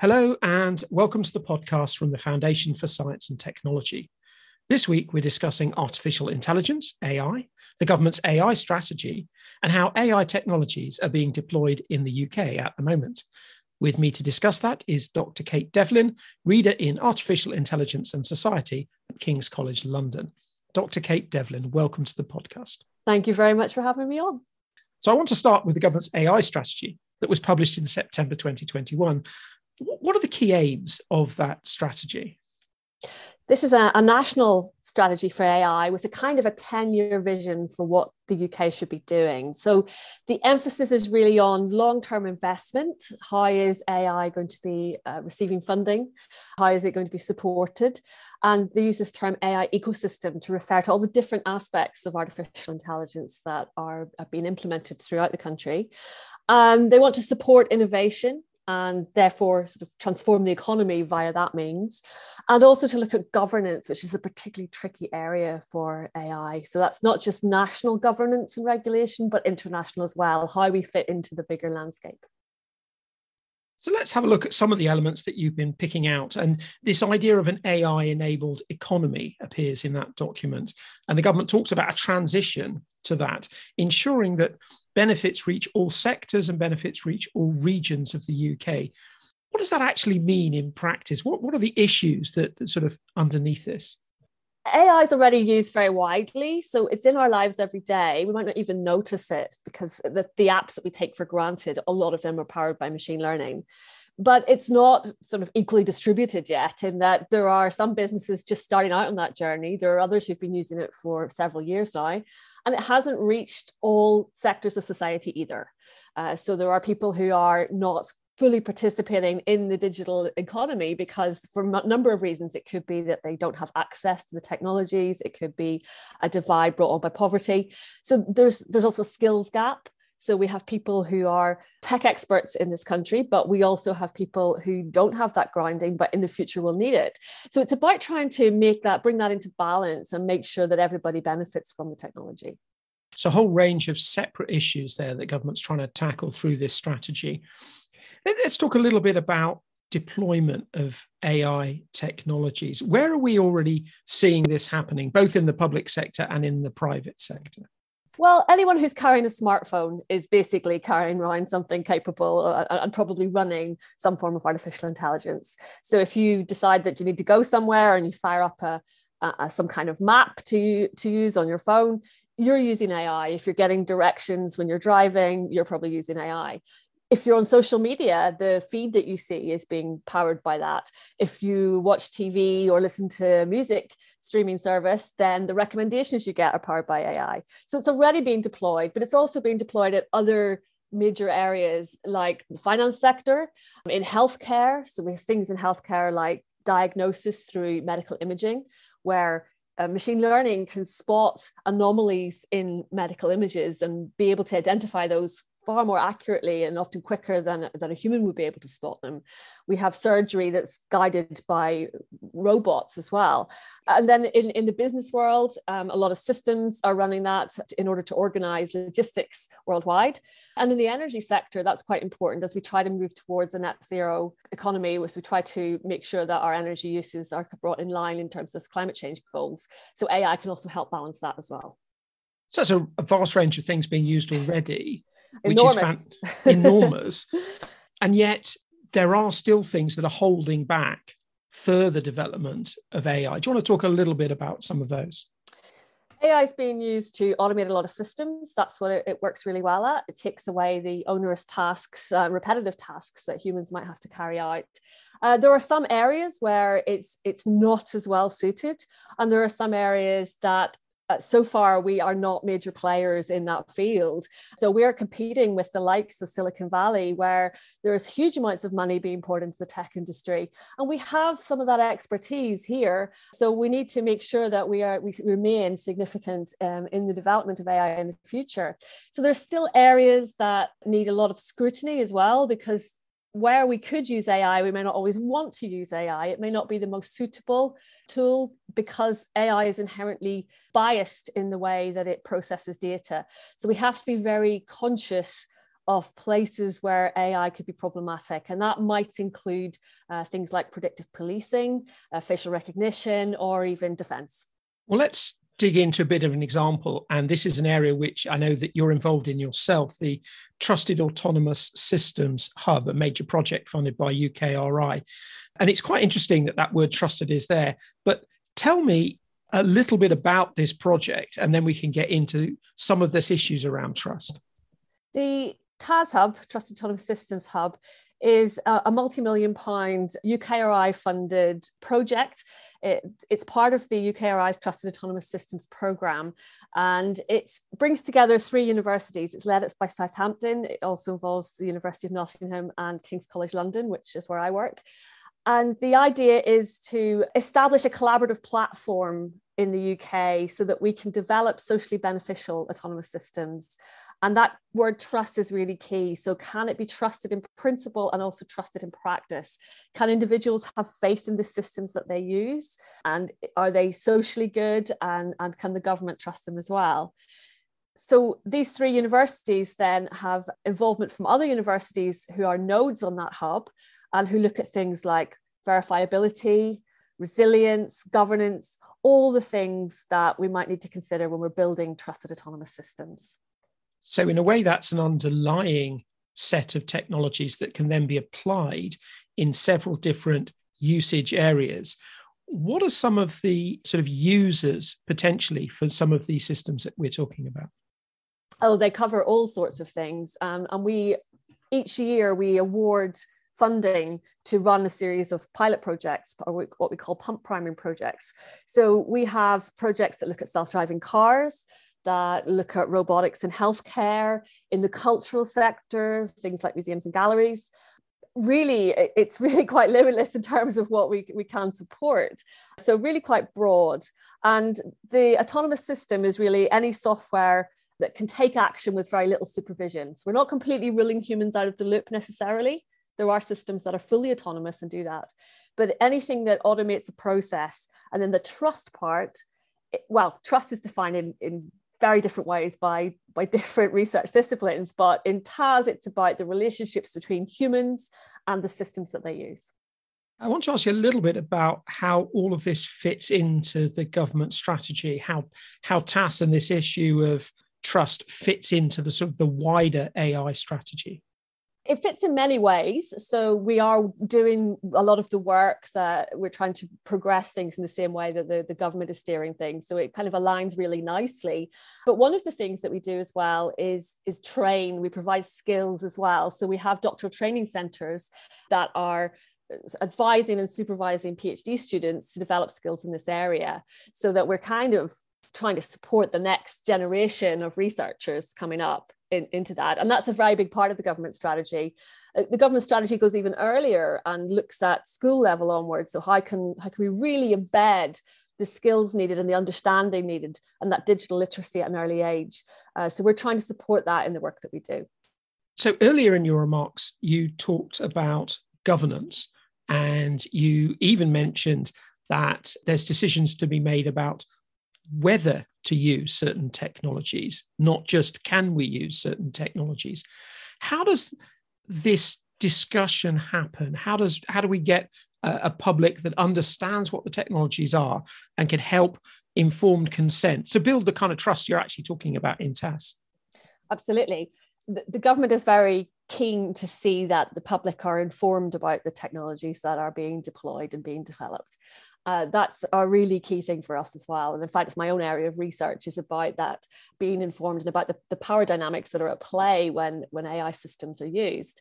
Hello, and welcome to the podcast from the Foundation for Science and Technology. This week, we're discussing artificial intelligence, AI, the government's AI strategy, and how AI technologies are being deployed in the UK at the moment. With me to discuss that is Dr. Kate Devlin, reader in Artificial Intelligence and Society at King's College London. Dr. Kate Devlin, welcome to the podcast. Thank you very much for having me on. So, I want to start with the government's AI strategy that was published in September 2021 what are the key aims of that strategy? This is a, a, national strategy for AI with a kind of a 10 year vision for what the UK should be doing. So the emphasis is really on long term investment. How is AI going to be uh, receiving funding? How is it going to be supported? And they use this term AI ecosystem to refer to all the different aspects of artificial intelligence that are, are being implemented throughout the country. Um, they want to support innovation and therefore sort of transform the economy via that means. And also to look at governance, which is a particularly tricky area for AI. So that's not just national governance and regulation, but international as well, how we fit into the bigger landscape. So let's have a look at some of the elements that you've been picking out. And this idea of an AI enabled economy appears in that document. And the government talks about a transition to that, ensuring that benefits reach all sectors and benefits reach all regions of the UK. What does that actually mean in practice? What, what are the issues that, that sort of underneath this? AI is already used very widely, so it's in our lives every day. We might not even notice it because the, the apps that we take for granted, a lot of them are powered by machine learning. But it's not sort of equally distributed yet, in that there are some businesses just starting out on that journey. There are others who've been using it for several years now, and it hasn't reached all sectors of society either. Uh, so there are people who are not fully participating in the digital economy because for a number of reasons it could be that they don't have access to the technologies it could be a divide brought on by poverty so there's there's also a skills gap so we have people who are tech experts in this country, but we also have people who don't have that grounding, but in the future will need it. So it's about trying to make that, bring that into balance and make sure that everybody benefits from the technology. So a whole range of separate issues there that government's trying to tackle through this strategy. Let's talk a little bit about deployment of AI technologies. Where are we already seeing this happening, both in the public sector and in the private sector? Well, anyone who's carrying a smartphone is basically carrying around something capable uh, uh, and probably running some form of artificial intelligence. So if you decide that you need to go somewhere and you fire up a, a, some kind of map to, to use on your phone, you're using AI. If you're getting directions when you're driving, you're probably using AI if you're on social media, the feed that you see is being powered by that. If you watch TV or listen to music streaming service, then the recommendations you get are powered by AI. So it's already being deployed, but it's also being deployed at other major areas like the finance sector, in healthcare. So we have things in healthcare like diagnosis through medical imaging, where uh, machine learning can spot anomalies in medical images and be able to identify those far more accurately and often quicker than, than a human would be able to spot them. We have surgery that's guided by robots as well. And then in, in the business world, um, a lot of systems are running that in order to organize logistics worldwide. And in the energy sector, that's quite important as we try to move towards a net zero economy, as we try to make sure that our energy uses are brought in line in terms of climate change goals. So AI can also help balance that as well. So that's a, a vast range of things being used already which enormous. is fan- enormous. and yet there are still things that are holding back further development of AI. Do you want to talk a little bit about some of those? AI is being used to automate a lot of systems. That's what it, it works really well at. It takes away the onerous tasks, uh, repetitive tasks that humans might have to carry out. Uh, there are some areas where it's it's not as well suited, and there are some areas that so far we are not major players in that field. So we're competing with the likes of silicon valley where there's huge amounts of money being poured into the tech industry. And we have some of that expertise here. So we need to make sure that we are we remain significant um, in the development of ai in the future. So there's still areas that need a lot of scrutiny as well because where we could use AI, we may not always want to use AI. It may not be the most suitable tool because AI is inherently biased in the way that it processes data. So we have to be very conscious of places where AI could be problematic. And that might include uh, things like predictive policing, uh, facial recognition, or even defense. Well, let's dig into a bit of an example. And this is an area which I know that you're involved in yourself the Trusted Autonomous Systems Hub, a major project funded by UKRI. And it's quite interesting that that word trusted is there. But tell me a little bit about this project, and then we can get into some of this issues around trust. The TAS Hub, Trusted Autonomous Systems Hub, is a, a multi-million pound UKRI funded project. It, it's part of the UKRI's Trusted Autonomous Systems program, and it brings together three universities. It's led by Southampton. It also involves the University of Nottingham and King's College London, which is where I work. And the idea is to establish a collaborative platform in the UK so that we can develop socially beneficial autonomous systems and that word trust is really key. So, can it be trusted in principle and also trusted in practice? Can individuals have faith in the systems that they use? And are they socially good? And, and can the government trust them as well? So, these three universities then have involvement from other universities who are nodes on that hub and who look at things like verifiability, resilience, governance, all the things that we might need to consider when we're building trusted autonomous systems. So, in a way, that's an underlying set of technologies that can then be applied in several different usage areas. What are some of the sort of users potentially for some of these systems that we're talking about? Oh, they cover all sorts of things. Um, and we, each year, we award funding to run a series of pilot projects, or what we call pump priming projects. So we have projects that look at self driving cars, that look at robotics in healthcare, in the cultural sector, things like museums and galleries. Really, it's really quite limitless in terms of what we, we can support. So, really quite broad. And the autonomous system is really any software that can take action with very little supervision. So, we're not completely ruling humans out of the loop necessarily. There are systems that are fully autonomous and do that. But anything that automates a process, and then the trust part, well, trust is defined in, in very different ways by, by different research disciplines. But in TAS, it's about the relationships between humans and the systems that they use. I want to ask you a little bit about how all of this fits into the government strategy, how how TAS and this issue of trust fits into the sort of the wider AI strategy it fits in many ways. So we are doing a lot of the work that we're trying to progress things in the same way that the, the government is steering things. So it kind of aligns really nicely. But one of the things that we do as well is, is train. We provide skills as well. So we have doctoral training centers that are advising and supervising PhD students to develop skills in this area so that we're kind of trying to support the next generation of researchers coming up in, into that. And that's a very big part of the government strategy. Uh, the government strategy goes even earlier and looks at school level onwards. So how can how can we really embed the skills needed and the understanding needed and that digital literacy at an early age? Uh, so we're trying to support that in the work that we do. So earlier in your remarks, you talked about governance and you even mentioned that there's decisions to be made about whether to use certain technologies, not just can we use certain technologies. How does this discussion happen? How does how do we get a, a public that understands what the technologies are and can help informed consent to build the kind of trust you're actually talking about in TAS? Absolutely. The, the government is very keen to see that the public are informed about the technologies that are being deployed and being developed uh, that's a really key thing for us as well. And in fact, it's my own area of research is about that being informed and about the, the power dynamics that are at play when, when AI systems are used.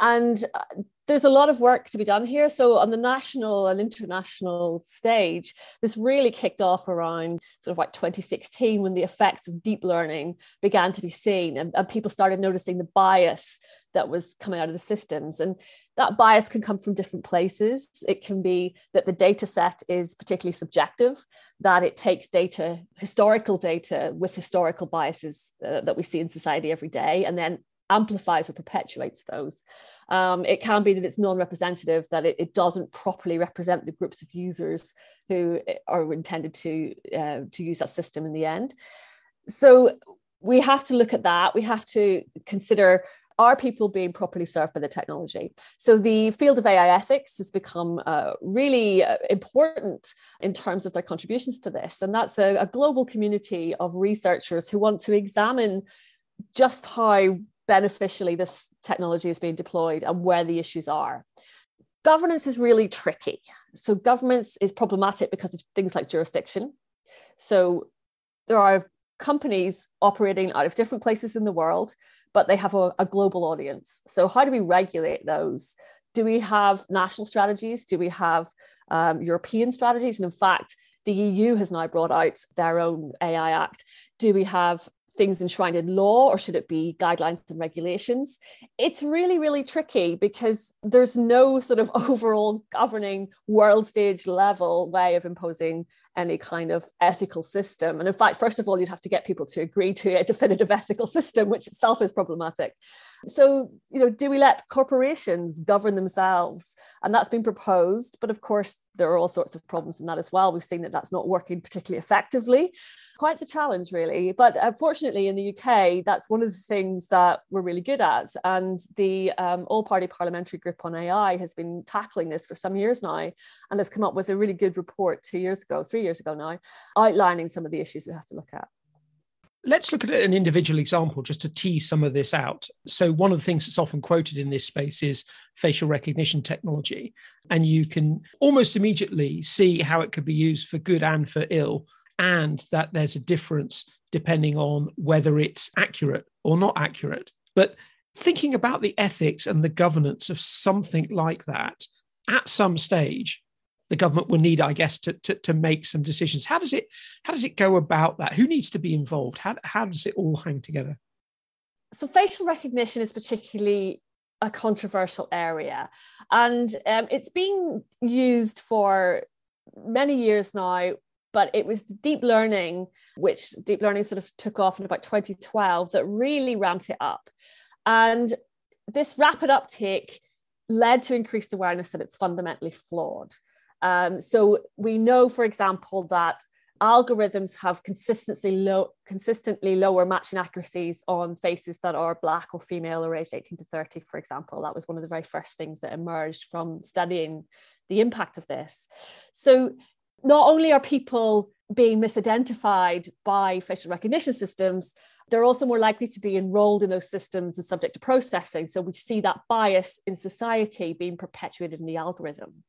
And uh, there's a lot of work to be done here. So, on the national and international stage, this really kicked off around sort of like 2016 when the effects of deep learning began to be seen and, and people started noticing the bias that was coming out of the systems. And that bias can come from different places. It can be that the data set is particularly subjective, that it takes data, historical data with historical biases uh, that we see in society every day, and then amplifies or perpetuates those. Um, it can be that it's non-representative, that it, it, doesn't properly represent the groups of users who uh, are intended to, uh, to use that system in the end. So we have to look at that. We have to consider are people being properly served by the technology? So the field of AI ethics has become uh, really uh, important in terms of their contributions to this. And that's a, a global community of researchers who want to examine just how beneficially this technology is being deployed and where the issues are. Governance is really tricky. So governance is problematic because of things like jurisdiction. So there are companies operating out of different places in the world but they have a, a global audience. So, how do we regulate those? Do we have national strategies? Do we have um, European strategies? And in fact, the EU has now brought out their own AI Act. Do we have things enshrined in law or should it be guidelines and regulations? It's really, really tricky because there's no sort of overall governing world stage level way of imposing any kind of ethical system. And in fact, first of all, you'd have to get people to agree to a definitive ethical system, which itself is problematic. So, you know, do we let corporations govern themselves? And that's been proposed. But of course, there are all sorts of problems in that as well. We've seen that that's not working particularly effectively. Quite the challenge, really. But unfortunately, in the UK, that's one of the things that we're really good at. And the um, All Party Parliamentary Group on AI has been tackling this for some years now and has come up with a really good report two years ago, three years ago now, outlining some of the issues we have to look at. Let's look at an individual example just to tease some of this out. So, one of the things that's often quoted in this space is facial recognition technology. And you can almost immediately see how it could be used for good and for ill, and that there's a difference depending on whether it's accurate or not accurate. But thinking about the ethics and the governance of something like that at some stage, the government will need, I guess, to, to, to make some decisions. How does it how does it go about that? Who needs to be involved? How, how does it all hang together? So facial recognition is particularly a controversial area, and um, it's been used for many years now. But it was deep learning, which deep learning sort of took off in about 2012, that really ramped it up. And this rapid uptake led to increased awareness that it's fundamentally flawed. Um, so we know, for example, that algorithms have consistently low, consistently lower matching accuracies on faces that are black or female or aged 18 to 30, for example. That was one of the very first things that emerged from studying the impact of this. So not only are people being misidentified by facial recognition systems, they're also more likely to be enrolled in those systems and subject to processing. So we see that bias in society being perpetuated in the algorithm.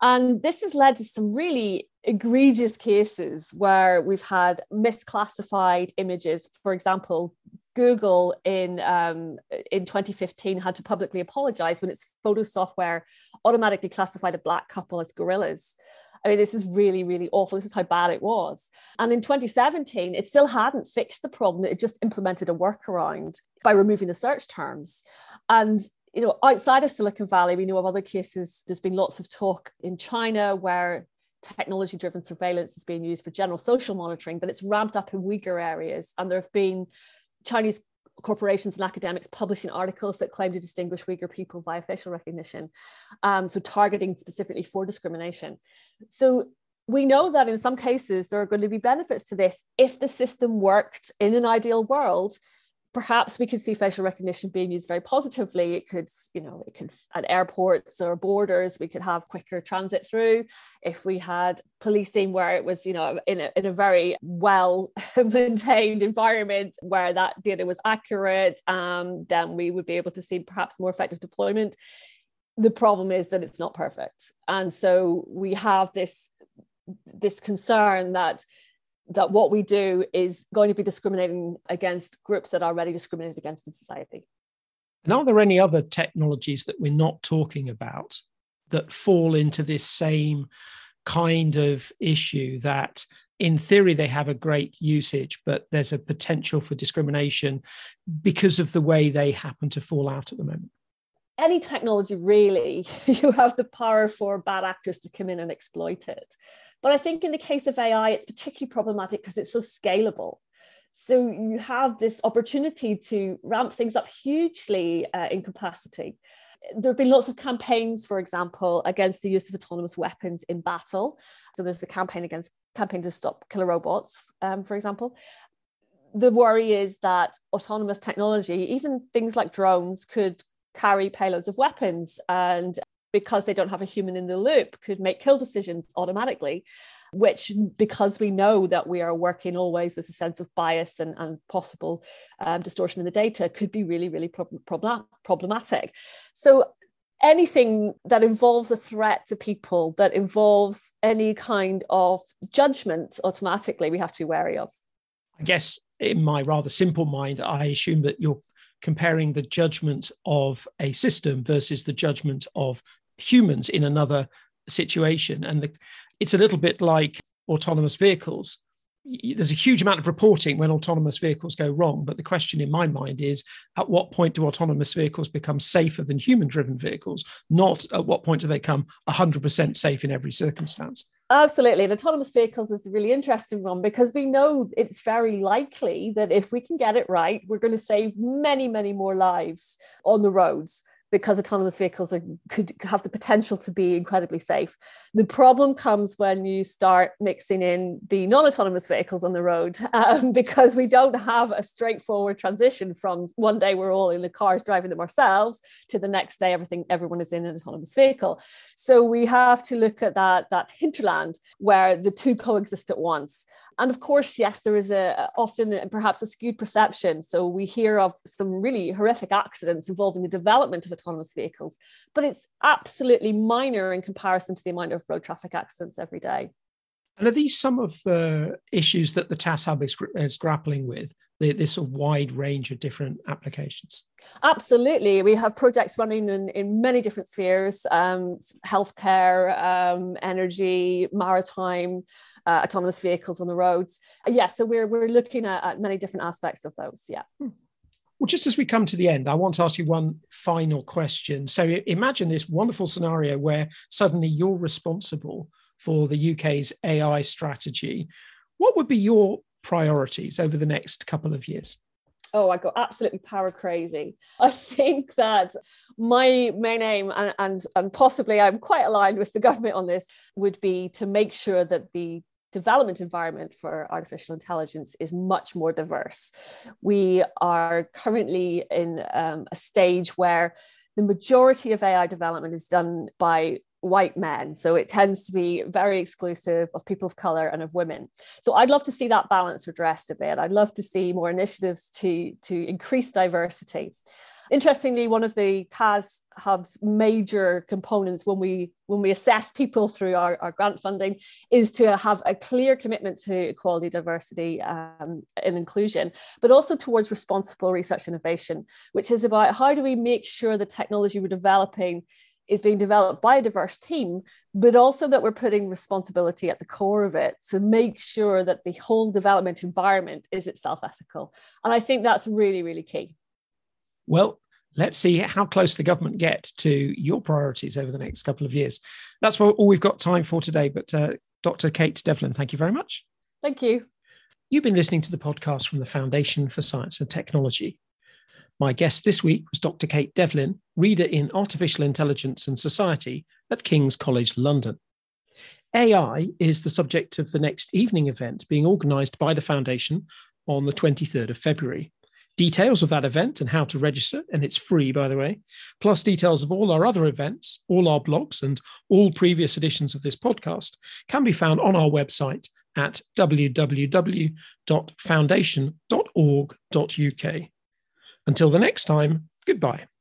And this has led to some really egregious cases where we've had misclassified images. For example, Google in um, in 2015 had to publicly apologize when its photo software automatically classified a black couple as gorillas. I mean, this is really, really awful. This is how bad it was. And in 2017, it still hadn't fixed the problem. It just implemented a workaround by removing the search terms. And you know, outside of Silicon Valley, we know of other cases. There's been lots of talk in China where technology driven surveillance is being used for general social monitoring, but it's ramped up in Uyghur areas. And there have been Chinese corporations and academics publishing articles that claim to distinguish Uyghur people via facial recognition. Um, so targeting specifically for discrimination. So we know that in some cases there are going to be benefits to this if the system worked in an ideal world perhaps we could see facial recognition being used very positively. It could, you know, it could at airports or borders, we could have quicker transit through. If we had policing where it was, you know, in a, in a very well maintained environment where that data was accurate, um, then we would be able to see perhaps more effective deployment. The problem is that it's not perfect. And so we have this this concern that that what we do is going to be discriminating against groups that are already discriminated against in society. And are there any other technologies that we're not talking about that fall into this same kind of issue that in theory they have a great usage but there's a potential for discrimination because of the way they happen to fall out at the moment any technology really you have the power for bad actors to come in and exploit it but I think in the case of AI, it's particularly problematic because it's so scalable. So you have this opportunity to ramp things up hugely uh, in capacity. There have been lots of campaigns, for example, against the use of autonomous weapons in battle. So there's the campaign against campaign to stop killer robots, um, for example. the worry is that autonomous technology, even things like drones, could carry payloads of weapons and because they don't have a human in the loop could make kill decisions automatically which because we know that we are working always with a sense of bias and, and possible um, distortion in the data could be really really problem- problematic. So anything that involves a threat to people that involves any kind of judgment automatically we have to be wary of. I guess in my rather simple mind i assume that you're comparing the judgment of a system versus the judgment of humans in another situation. And the, it's a little bit like autonomous vehicles. There's a huge amount of reporting when autonomous vehicles go wrong. But the question in my mind is at what point do autonomous vehicles become safer than human driven vehicles? Not at what point do they come 100% safe in every circumstance? Absolutely. And autonomous vehicles is a really interesting one because we know it's very likely that if we can get it right, we're going to save many, many more lives on the roads because autonomous vehicles are, could have the potential to be incredibly safe. The problem comes when you start mixing in the non-autonomous vehicles on the road um, because we don't have a straightforward transition from one day we're all in the cars driving them ourselves to the next day everything everyone is in an autonomous vehicle. So we have to look at that that hinterland where the two coexist at once. And of course, yes, there is a often perhaps a skewed perception. So we hear of some really horrific accidents involving the development of autonomous vehicles, but it's absolutely minor in comparison to the amount of road traffic accidents every day. And are these some of the issues that the TAS Hub is, is grappling with, the, this wide range of different applications? Absolutely. We have projects running in, in many different spheres um, healthcare, um, energy, maritime, uh, autonomous vehicles on the roads. Yeah, so we're, we're looking at, at, many different aspects of those. Yeah. Hmm. Well, just as we come to the end, I want to ask you one final question. So imagine this wonderful scenario where suddenly you're responsible for the UK's AI strategy. What would be your priorities over the next couple of years? oh, I got absolutely power crazy. I think that my main aim, and, and, and possibly I'm quite aligned with the government on this, would be to make sure that the development environment for artificial intelligence is much more diverse. We are currently in um, a stage where the majority of AI development is done by white men. So it tends to be very exclusive of people of color and of women. So I'd love to see that balance addressed a bit. I'd love to see more initiatives to, to increase diversity. Interestingly, one of the TAS Hub's major components when we when we assess people through our, our grant funding is to have a clear commitment to equality, diversity, um, and inclusion, but also towards responsible research innovation, which is about how do we make sure the technology we're developing is being developed by a diverse team, but also that we're putting responsibility at the core of it to make sure that the whole development environment is itself ethical. And I think that's really, really key. Well, let's see how close the government get to your priorities over the next couple of years. That's all we've got time for today. But uh, Dr. Kate Devlin, thank you very much. Thank you. You've been listening to the podcast from the Foundation for Science and Technology. My guest this week was Dr. Kate Devlin, reader in Artificial Intelligence and Society at King's College London. AI is the subject of the next evening event being organised by the Foundation on the 23rd of February. Details of that event and how to register, and it's free, by the way, plus details of all our other events, all our blogs, and all previous editions of this podcast can be found on our website at www.foundation.org.uk. Until the next time, goodbye.